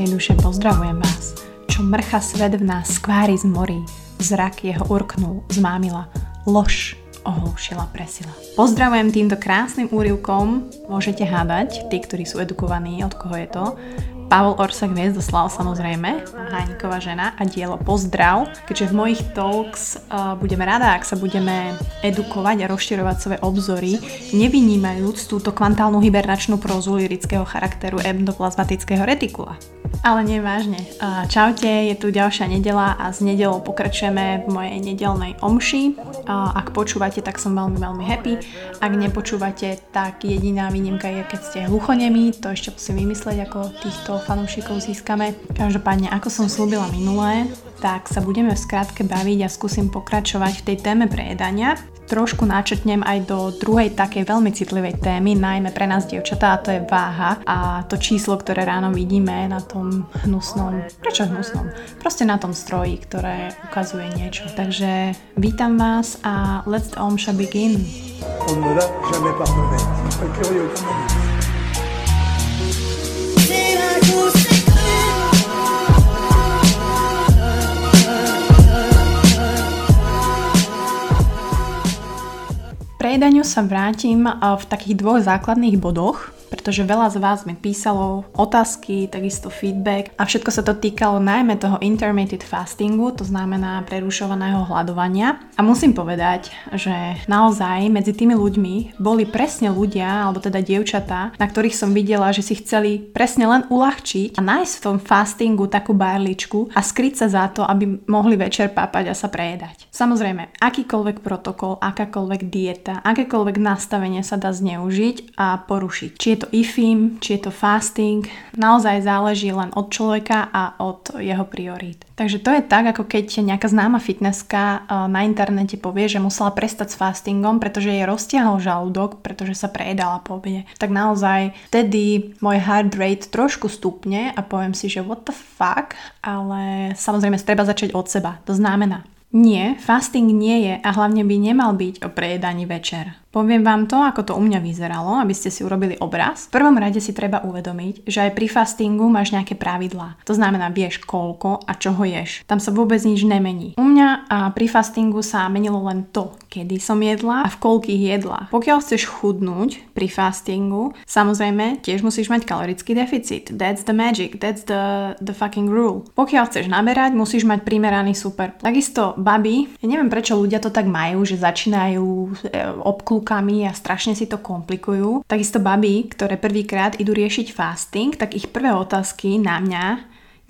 čistej duše pozdravujem vás. Čo mrcha svet v nás skvári z morí, zrak jeho urknul, zmámila, lož ohlušila, presila. Pozdravujem týmto krásnym úrivkom, môžete hádať, tí, ktorí sú edukovaní, od koho je to. Pavol Orsak Hviezdoslav samozrejme, Hániková žena a dielo Pozdrav, keďže v mojich talks uh, budeme rada, ak sa budeme edukovať a rozširovať svoje obzory, nevynímajúc túto kvantálnu hibernačnú prózu lirického charakteru endoplazmatického retikula. Ale nevážne. Uh, čaute, je tu ďalšia nedela a s nedelou pokračujeme v mojej nedelnej omši. Ak počúvate, tak som veľmi, veľmi happy. Ak nepočúvate, tak jediná výnimka je, keď ste hluchonemí, to ešte musím vymysleť, ako týchto fanúšikov získame. Každopádne, ako som slúbila minulé, tak sa budeme v skratke baviť a skúsim pokračovať v tej téme prejedania. Trošku načetnem aj do druhej takej veľmi citlivej témy, najmä pre nás dievčatá, a to je váha a to číslo, ktoré ráno vidíme na tom hnusnom, prečo hnusnom? Proste na tom stroji, ktoré ukazuje niečo. Takže vítam vás a let's the omša begin. On ne l'a jamais pardonné. C'est curieux, comment Prejedaniu sa vrátim v takých dvoch základných bodoch pretože veľa z vás mi písalo otázky, takisto feedback a všetko sa to týkalo najmä toho intermittent fastingu, to znamená prerušovaného hľadovania. A musím povedať, že naozaj medzi tými ľuďmi boli presne ľudia, alebo teda dievčatá, na ktorých som videla, že si chceli presne len uľahčiť a nájsť v tom fastingu takú barličku a skryť sa za to, aby mohli večer pápať a sa prejedať. Samozrejme, akýkoľvek protokol, akákoľvek dieta, akékoľvek nastavenie sa dá zneužiť a porušiť. Či je to IFIM, či je to fasting, naozaj záleží len od človeka a od jeho priorít. Takže to je tak, ako keď nejaká známa fitnesska eh, na internete povie, že musela prestať s fastingom, pretože jej roztiahol žalúdok, pretože sa prejedala po obede. Tak naozaj vtedy môj heart rate trošku stupne a poviem si, že what the fuck, ale samozrejme treba začať od seba. To znamená, nie, fasting nie je a hlavne by nemal byť o prejedaní večer. Poviem vám to, ako to u mňa vyzeralo, aby ste si urobili obraz. V prvom rade si treba uvedomiť, že aj pri fastingu máš nejaké pravidlá. To znamená, vieš koľko a čo ho ješ. Tam sa vôbec nič nemení. U mňa a pri fastingu sa menilo len to, kedy som jedla a v koľkých jedlách. Pokiaľ chceš chudnúť pri fastingu, samozrejme tiež musíš mať kalorický deficit. That's the magic, that's the, the fucking rule. Pokiaľ chceš naberať, musíš mať primeraný super. Takisto baby, ja neviem prečo ľudia to tak majú, že začínajú e, obklúčať lukami a strašne si to komplikujú. Takisto baby, ktoré prvýkrát idú riešiť fasting, tak ich prvé otázky na mňa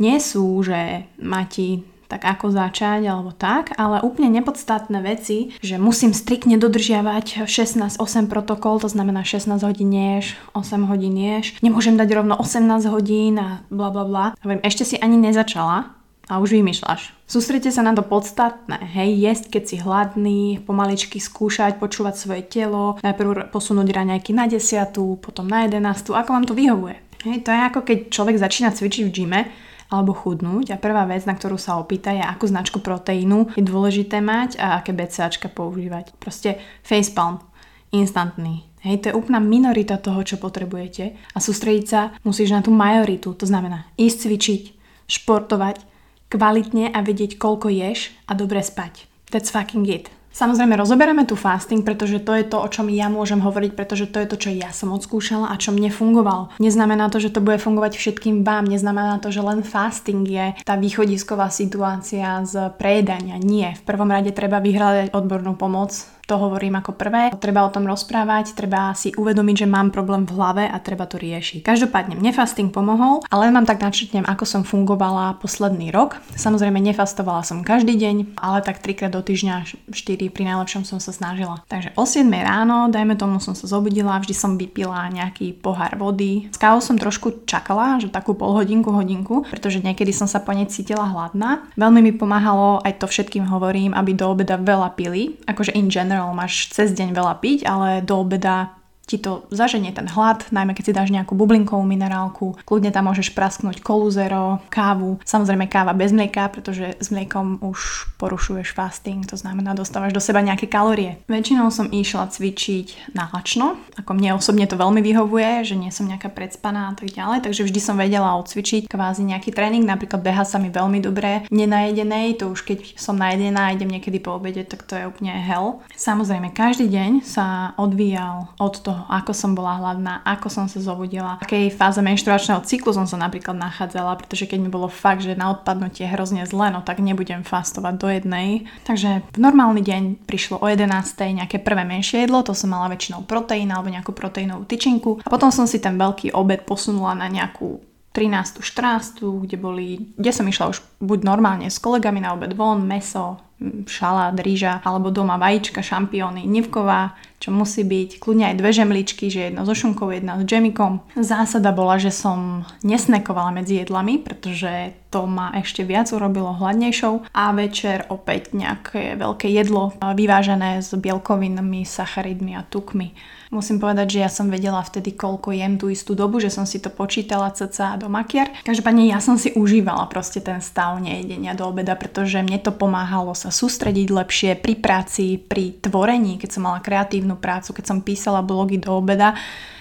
nie sú, že Mati, tak ako začať alebo tak, ale úplne nepodstatné veci, že musím striktne dodržiavať 16-8 protokol, to znamená 16 hodín ješ, 8 hodín ješ, nemôžem dať rovno 18 hodín a bla bla bla. Ešte si ani nezačala, a už vymýšľaš. Sústrete sa na to podstatné, hej, jesť, keď si hladný, pomaličky skúšať, počúvať svoje telo, najprv posunúť raňajky na desiatu, potom na jedenástu, ako vám to vyhovuje. Hej, to je ako keď človek začína cvičiť v gyme, alebo chudnúť a prvá vec, na ktorú sa opýta je, akú značku proteínu je dôležité mať a aké BCAčka používať. Proste facepalm, instantný. Hej, to je úplná minorita toho, čo potrebujete a sústrediť sa musíš na tú majoritu, to znamená ísť cvičiť, športovať, kvalitne a vedieť, koľko ješ a dobre spať. That's fucking it. Samozrejme, rozoberáme tu fasting, pretože to je to, o čom ja môžem hovoriť, pretože to je to, čo ja som odskúšala a čo mne fungovalo. Neznamená to, že to bude fungovať všetkým vám, neznamená to, že len fasting je tá východisková situácia z prejedania. Nie, v prvom rade treba vyhľadať odbornú pomoc to hovorím ako prvé. Treba o tom rozprávať, treba si uvedomiť, že mám problém v hlave a treba to riešiť. Každopádne mne fasting pomohol, ale vám tak načrtnem, ako som fungovala posledný rok. Samozrejme nefastovala som každý deň, ale tak trikrát do týždňa, 4 pri najlepšom som sa snažila. Takže o 7 ráno, dajme tomu som sa zobudila, vždy som vypila nejaký pohár vody. S kávou som trošku čakala, že takú pol hodinku, hodinku, pretože niekedy som sa po nej cítila hladná. Veľmi mi pomáhalo, aj to všetkým hovorím, aby do obeda veľa pili, akože in general máš cez deň veľa piť, ale do obeda ti to zaženie ten hlad, najmä keď si dáš nejakú bublinkovú minerálku. Kľudne tam môžeš prasknúť koluzero, kávu, samozrejme káva bez mlieka, pretože s mliekom už porušuješ fasting, to znamená dostávaš do seba nejaké kalórie. Väčšinou som išla cvičiť nálačno, ako mne osobne to veľmi vyhovuje, že nie som nejaká predspaná a tak ďalej, takže vždy som vedela odcvičiť kvázi nejaký tréning, napríklad beha sa mi veľmi dobre nenajedenej, to už keď som najedená idem niekedy po obede, tak to je úplne hell. Samozrejme, každý deň sa odvíjal od toho, toho, ako som bola hladná, ako som sa zobudila, v akej fáze menštruačného cyklu som sa napríklad nachádzala, pretože keď mi bolo fakt, že na odpadnutie hrozne zle, no tak nebudem fastovať do jednej. Takže v normálny deň prišlo o 11. nejaké prvé menšie jedlo, to som mala väčšinou proteín alebo nejakú proteínovú tyčinku a potom som si ten veľký obed posunula na nejakú 13. 14. kde boli, kde som išla už buď normálne s kolegami na obed von, meso, šalát, rýža, alebo doma vajíčka, šampióny, nivková, čo musí byť, kľudne aj dve žemličky, že jedna so šunkou, jedna s džemikom. Zásada bola, že som nesnekovala medzi jedlami, pretože to ma ešte viac urobilo hladnejšou a večer opäť nejaké veľké jedlo vyvážené s bielkovinami, sacharidmi a tukmi Musím povedať, že ja som vedela vtedy, koľko jem tú istú dobu, že som si to počítala cca do makiar. Každopádne ja som si užívala proste ten stav nejedenia do obeda, pretože mne to pomáhalo sa sústrediť lepšie pri práci, pri tvorení, keď som mala kreatívnu prácu, keď som písala blogy do obeda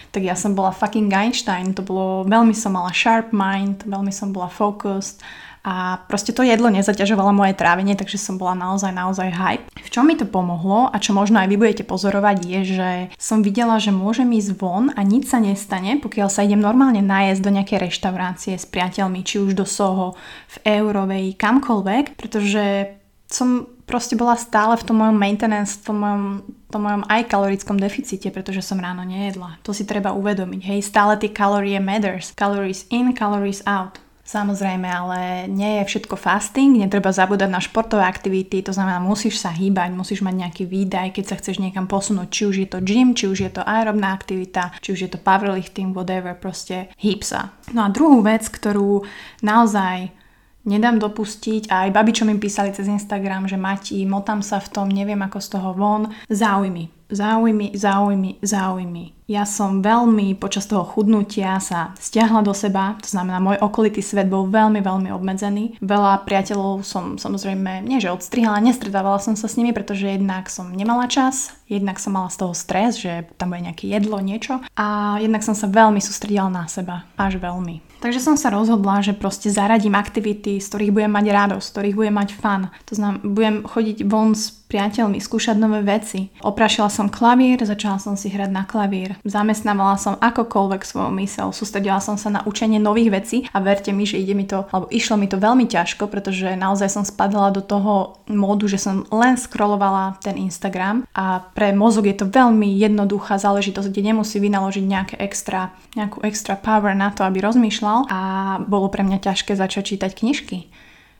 tak ja som bola fucking Einstein, to bolo, veľmi som mala sharp mind, veľmi som bola focused a proste to jedlo nezaťažovalo moje trávenie, takže som bola naozaj, naozaj hype. V čom mi to pomohlo a čo možno aj vy budete pozorovať je, že som videla, že môžem ísť von a nič sa nestane, pokiaľ sa idem normálne najesť do nejakej reštaurácie s priateľmi, či už do Soho, v Eurovej, kamkoľvek, pretože som proste bola stále v tom mojom maintenance, v tom mojom, tom mojom aj kalorickom deficite, pretože som ráno nejedla. To si treba uvedomiť. Hej, stále tie kalorie matters. Calories in, calories out. Samozrejme, ale nie je všetko fasting, netreba zabúdať na športové aktivity, to znamená, musíš sa hýbať, musíš mať nejaký výdaj, keď sa chceš niekam posunúť, či už je to gym, či už je to aerobná aktivita, či už je to powerlifting, whatever, proste hýb sa. No a druhú vec, ktorú naozaj nedám dopustiť a aj babi, čo mi písali cez Instagram, že Mati, motám sa v tom, neviem ako z toho von, záujmy. Záujmy, záujmy, záujmy ja som veľmi počas toho chudnutia sa stiahla do seba, to znamená môj okolitý svet bol veľmi, veľmi obmedzený. Veľa priateľov som samozrejme, nie že odstrihala, nestretávala som sa s nimi, pretože jednak som nemala čas, jednak som mala z toho stres, že tam bude nejaké jedlo, niečo a jednak som sa veľmi sústredila na seba, až veľmi. Takže som sa rozhodla, že proste zaradím aktivity, z ktorých budem mať radosť, z ktorých budem mať fan. To znamená, budem chodiť von s priateľmi, skúšať nové veci. Oprašila som klavír, začala som si hrať na klavír. Zamestnávala som akokoľvek svoju mysel, sústredila som sa na učenie nových vecí a verte mi, že ide mi to, alebo išlo mi to veľmi ťažko, pretože naozaj som spadala do toho módu, že som len scrollovala ten Instagram a pre mozog je to veľmi jednoduchá záležitosť, kde nemusí vynaložiť nejaké extra, nejakú extra power na to, aby rozmýšľal a bolo pre mňa ťažké začať čítať knižky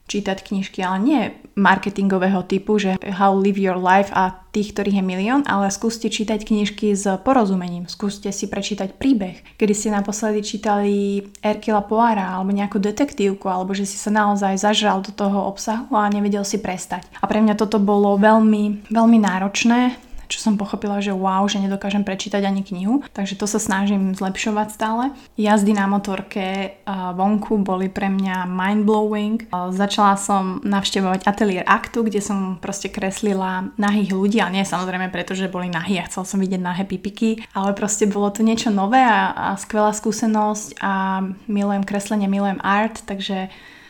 čítať knižky, ale nie marketingového typu, že How Live Your Life a tých, ktorých je milión, ale skúste čítať knižky s porozumením, skúste si prečítať príbeh, kedy ste naposledy čítali Erkila Poara alebo nejakú detektívku, alebo že si sa naozaj zažral do toho obsahu a nevedel si prestať. A pre mňa toto bolo veľmi, veľmi náročné, čo som pochopila, že wow, že nedokážem prečítať ani knihu, takže to sa snažím zlepšovať stále. Jazdy na motorke vonku boli pre mňa mind-blowing. Začala som navštevovať ateliér aktu, kde som proste kreslila nahých ľudí, ale nie samozrejme preto, že boli nahí a chcel som vidieť nahé pipiky, ale proste bolo to niečo nové a, a skvelá skúsenosť a milujem kreslenie, milujem art, takže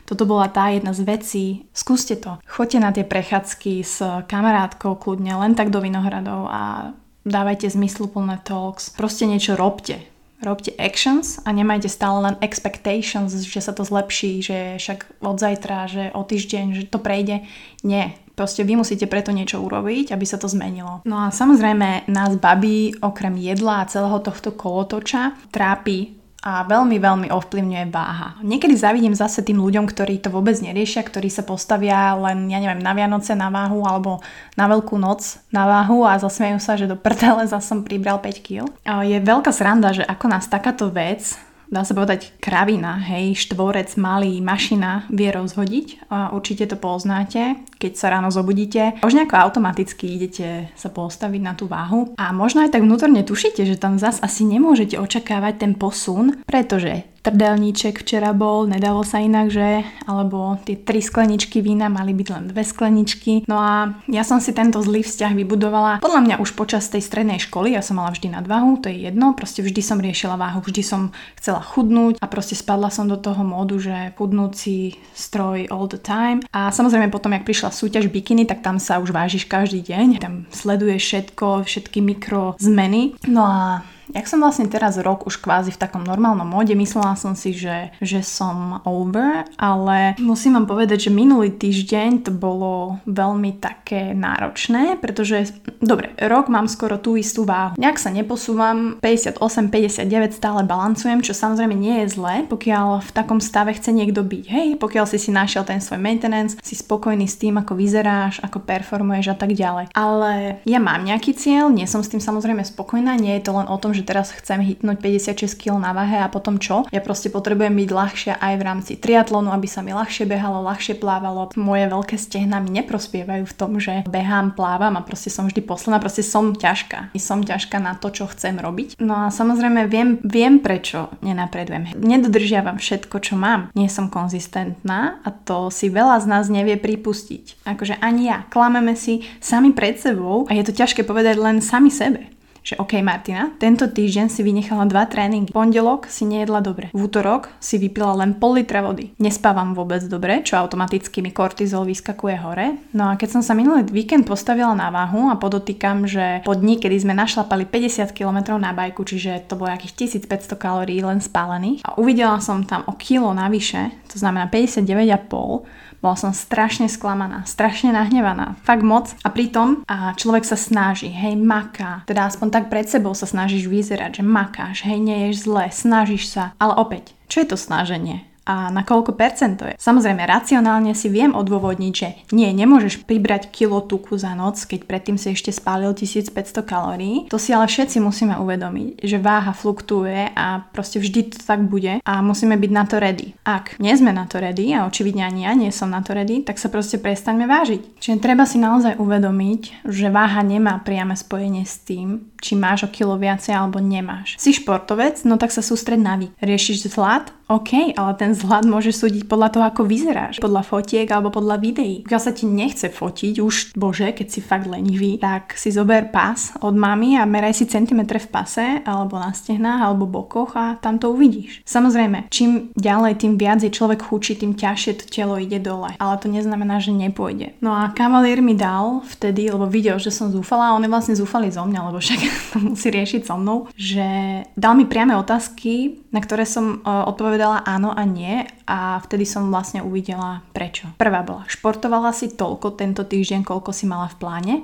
toto bola tá jedna z vecí. Skúste to. Choďte na tie prechádzky s kamarátkou kľudne, len tak do Vinohradov a dávajte zmysluplné talks. Proste niečo robte. Robte actions a nemajte stále len expectations, že sa to zlepší, že však od zajtra, že o týždeň, že to prejde. Nie, Proste vy musíte preto niečo urobiť, aby sa to zmenilo. No a samozrejme nás babí okrem jedla a celého tohto kolotoča trápi a veľmi, veľmi ovplyvňuje váha. Niekedy zavidím zase tým ľuďom, ktorí to vôbec neriešia, ktorí sa postavia len, ja neviem, na Vianoce na váhu alebo na Veľkú noc na váhu a zasmejú sa, že do prdele zase som pribral 5 kg. Je veľká sranda, že ako nás takáto vec dá sa povedať, kravina, hej, štvorec, malý, mašina vie rozhodiť a určite to poznáte, keď sa ráno zobudíte. Možno ako automaticky idete sa postaviť na tú váhu a možno aj tak vnútorne tušíte, že tam zas asi nemôžete očakávať ten posun, pretože trdelníček včera bol, nedalo sa inak, že? Alebo tie tri skleničky vína mali byť len dve skleničky. No a ja som si tento zlý vzťah vybudovala podľa mňa už počas tej strednej školy, ja som mala vždy nadvahu, to je jedno, proste vždy som riešila váhu, vždy som chcela chudnúť a proste spadla som do toho módu, že chudnúci stroj all the time. A samozrejme potom, jak prišla súťaž bikiny, tak tam sa už vážiš každý deň, tam sleduješ všetko, všetky mikro zmeny. No a Jak som vlastne teraz rok už kvázi v takom normálnom móde, myslela som si, že, že som over, ale musím vám povedať, že minulý týždeň to bolo veľmi také náročné, pretože, dobre, rok mám skoro tú istú váhu. Nejak sa neposúvam, 58-59 stále balancujem, čo samozrejme nie je zlé, pokiaľ v takom stave chce niekto byť. Hej, pokiaľ si si našiel ten svoj maintenance, si spokojný s tým, ako vyzeráš, ako performuješ a tak ďalej. Ale ja mám nejaký cieľ, nie som s tým samozrejme spokojná, nie je to len o tom, že teraz chcem hitnúť 56 kg na váhe a potom čo? Ja proste potrebujem byť ľahšia aj v rámci triatlonu, aby sa mi ľahšie behalo, ľahšie plávalo. Moje veľké stehna mi neprospievajú v tom, že behám, plávam a proste som vždy posledná, proste som ťažká. Som ťažká na to, čo chcem robiť. No a samozrejme viem, viem prečo nenapredujem. Nedodržiavam všetko, čo mám. Nie som konzistentná a to si veľa z nás nevie pripustiť. Akože ani ja. Klameme si sami pred sebou a je to ťažké povedať len sami sebe že OK Martina, tento týždeň si vynechala dva tréningy. Pondelok si nejedla dobre. V útorok si vypila len pol litra vody. Nespávam vôbec dobre, čo automaticky mi kortizol vyskakuje hore. No a keď som sa minulý víkend postavila na váhu a podotýkam, že po dni, kedy sme našlapali 50 km na bajku, čiže to bolo nejakých 1500 kalórií len spálených a uvidela som tam o kilo navyše, to znamená 59,5, bola som strašne sklamaná, strašne nahnevaná, fakt moc. A pritom a človek sa snaží, hej, maká, teda aspoň tak pred sebou sa snažíš vyzerať, že makáš, hej, neješ zle, snažíš sa, ale opäť, čo je to snaženie? A na koľko percent je. Samozrejme, racionálne si viem odôvodniť, že nie, nemôžeš pribrať kilo tuku za noc, keď predtým si ešte spálil 1500 kalórií. To si ale všetci musíme uvedomiť, že váha fluktuje a proste vždy to tak bude a musíme byť na to ready. Ak nie sme na to ready a očividne ani ja nie som na to ready, tak sa proste prestaňme vážiť. Čiže treba si naozaj uvedomiť, že váha nemá priame spojenie s tým, či máš o kilo viacej alebo nemáš. Si športovec, no tak sa sústred na vy. Riešiš zlad? OK, ale ten vzhľad môže súdiť podľa toho, ako vyzeráš. Podľa fotiek alebo podľa videí. Keď sa ti nechce fotiť, už bože, keď si fakt lenivý, tak si zober pás od mami a meraj si centimetre v pase, alebo na stehnách, alebo bokoch a tam to uvidíš. Samozrejme, čím ďalej, tým viac je človek chučí, tým ťažšie to telo ide dole. Ale to neznamená, že nepôjde. No a kavalier mi dal vtedy, lebo videl, že som zúfala a on je vlastne zúfali zo mňa, lebo však to musí riešiť so mnou, že dal mi priame otázky, na ktoré som uh, odpovedala áno a nie a vtedy som vlastne uvidela prečo. Prvá bola, športovala si toľko tento týždeň, koľko si mala v pláne?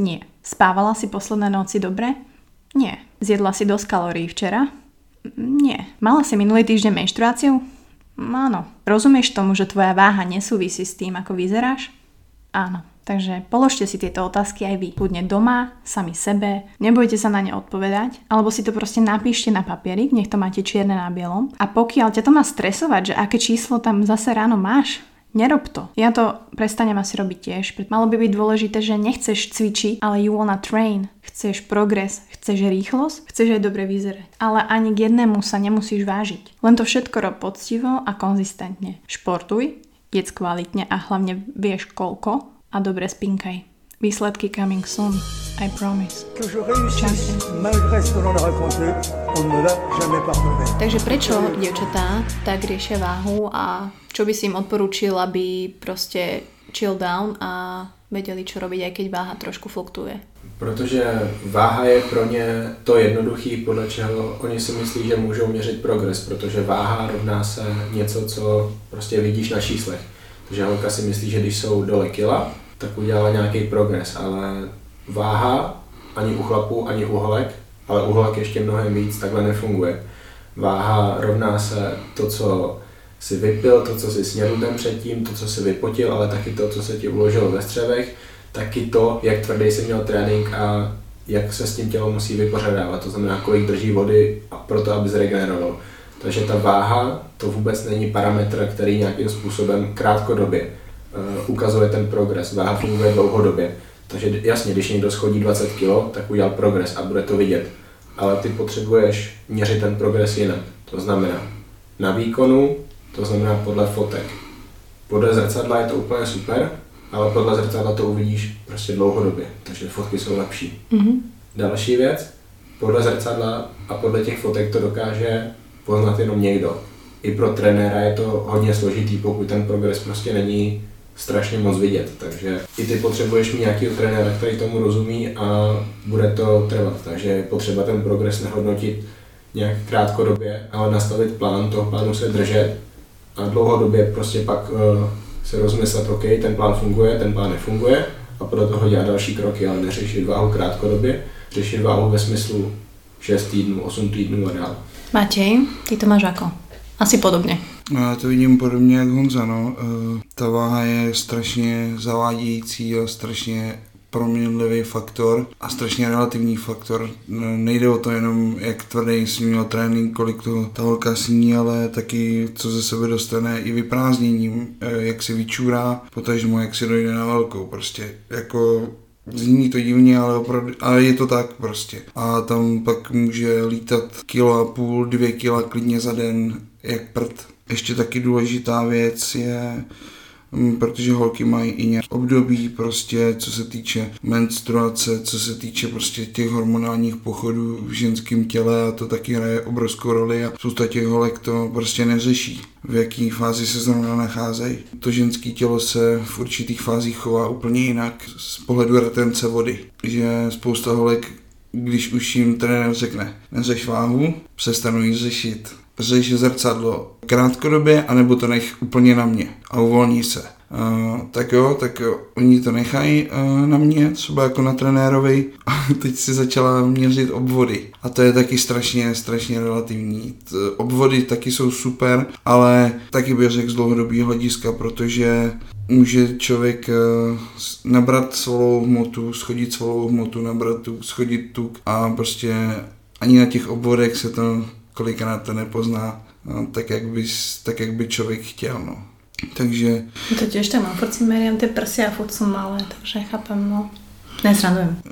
Nie. Spávala si posledné noci dobre? Nie. Zjedla si dosť kalórií včera? Nie. Mala si minulý týždeň menštruáciu? Áno. Rozumieš tomu, že tvoja váha nesúvisí s tým, ako vyzeráš? Áno. Takže položte si tieto otázky aj vy. Kľudne doma, sami sebe, nebojte sa na ne odpovedať, alebo si to proste napíšte na papierik, nech to máte čierne na bielom. A pokiaľ ťa to má stresovať, že aké číslo tam zase ráno máš, Nerob to. Ja to prestanem asi robiť tiež. Malo by byť dôležité, že nechceš cvičiť, ale you wanna train. Chceš progres, chceš rýchlosť, chceš aj dobre vyzerať. Ale ani k jednému sa nemusíš vážiť. Len to všetko rob poctivo a konzistentne. Športuj, jedz kvalitne a hlavne vieš koľko a dobre spinkaj. Výsledky coming soon, I promise. Takže prečo dievčatá tak riešia váhu a čo by si im odporúčil, aby proste chill down a vedeli, čo robiť, aj keď váha trošku fluktuje? Protože váha je pro ně to jednoduchý, podle čeho oni si myslí, že můžou měřit progres, protože váha rovná se něco, co prostě vidíš na číslech. Takže holka si myslí, že když jsou dole kila, tak udělala nějaký progres, ale váha ani u chlapů, ani u holek, ale u holek ještě mnohem víc, takhle nefunguje. Váha rovná se to, co si vypil, to, co si snědl den předtím, to, co si vypotil, ale taky to, co se ti uložilo ve střevech, taky to, jak tvrdý jsi měl trénink a jak se s tím tělo musí vypořádávat, to znamená, kolik drží vody pro to, aby zregeneroval. Takže ta váha to vůbec není parametr, který nějakým způsobem krátkodobě ukazuje ten progres. Váha funguje dlouhodobě. Takže jasně, když někdo schodí 20 kg, tak udělal progres a bude to vidět. Ale ty potřebuješ měřit ten progres jinak. To znamená na výkonu, to znamená podle fotek. Podle zrcadla je to úplně super, ale podle zrcadla to uvidíš prostě dlouhodobě, takže fotky jsou lepší. Mm-hmm. Další věc, podle zrcadla a podle těch fotek to dokáže poznat jenom někdo. I pro trenéra je to hodně složitý, pokud ten progres prostě není strašně moc vidět. Takže i ty potřebuješ mít nějakého trenéra, který tomu rozumí a bude to trvat. Takže je potřeba ten progres nehodnotit nějak krátkodobě, ale nastavit plán, toho plánu se držet a dlouhodobě prostě pak uh, se rozmyslet, OK, ten plán funguje, ten plán nefunguje a podle toho dělat další kroky, ale neřešit váhu krátkodobě, řešit váhu ve smyslu 6 týdnů, 8 týdnů a dál. Matěj, ty to máš jako? Asi podobně. No, já to vidím podobně jak Honza, no. E, ta váha je strašně zavádějící a strašně proměnlivý faktor a strašně relativní faktor. Nejde o to jenom, jak tvrdý jsi měl trénink, kolik to ta holka sní, ale taky, co ze sebe dostane i vyprázdněním, eh, jak si vyčůrá, potažmo, jak si dojde na velkou. Prostě jako Zní to divně, ale, opravdu, ale je to tak prostě. A tam pak může lítat kilo a půl, dvě kila klidně za den, jak prd. Ještě taky důležitá věc je Mm, protože holky mají i nějaké období prostě, co se týče menstruace, co se týče prostě těch hormonálních pochodů v ženském těle a to taky hraje obrovskou roli a spousta těch holek to prostě neřeší v jaký fázi se zrovna nacházejí. To ženské tělo se v určitých fázích chová úplně jinak z pohledu retence vody, že spousta holek když už jim trenér řekne, neřeš váhu, přestanu jí řešit řeš zrcadlo krátkodobě, anebo to nech úplně na mě a uvolní se. Uh, tak jo, tak jo, oni to nechají uh, na mě, třeba jako na trenérovi a teď si začala měřit obvody a to je taky strašně, strašně relativní. T, obvody taky jsou super, ale taky bych řekl z dlouhodobého hlediska, protože může člověk uh, nabrat svalovou hmotu, schodit svalovou hmotu, nabrat tuk, schodit tuk a prostě ani na těch obvodech se to kolikrát to nepozná no, tak, jak by, tak, jak by člověk chtěl. No. Takže... To tiež tak mám, furt si meriam tie prsia furt sú malé, takže chápem, no. Nesrandujem.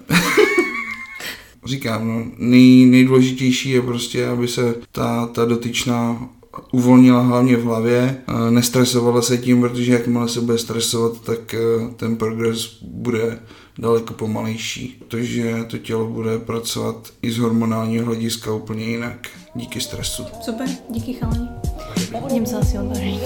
Říkám, no, nej, nejdůležitější je prostě, aby se ta, ta dotyčná uvolnila hlavně v hlavě, nestresovala se tím, protože jakmile se bude stresovat, tak eh, ten progres bude daleko pomalejší, protože to tělo bude pracovat i z hormonálního hlediska úplně jinak díky stresu. Super, díky chalani. Idem sa asi odložiť.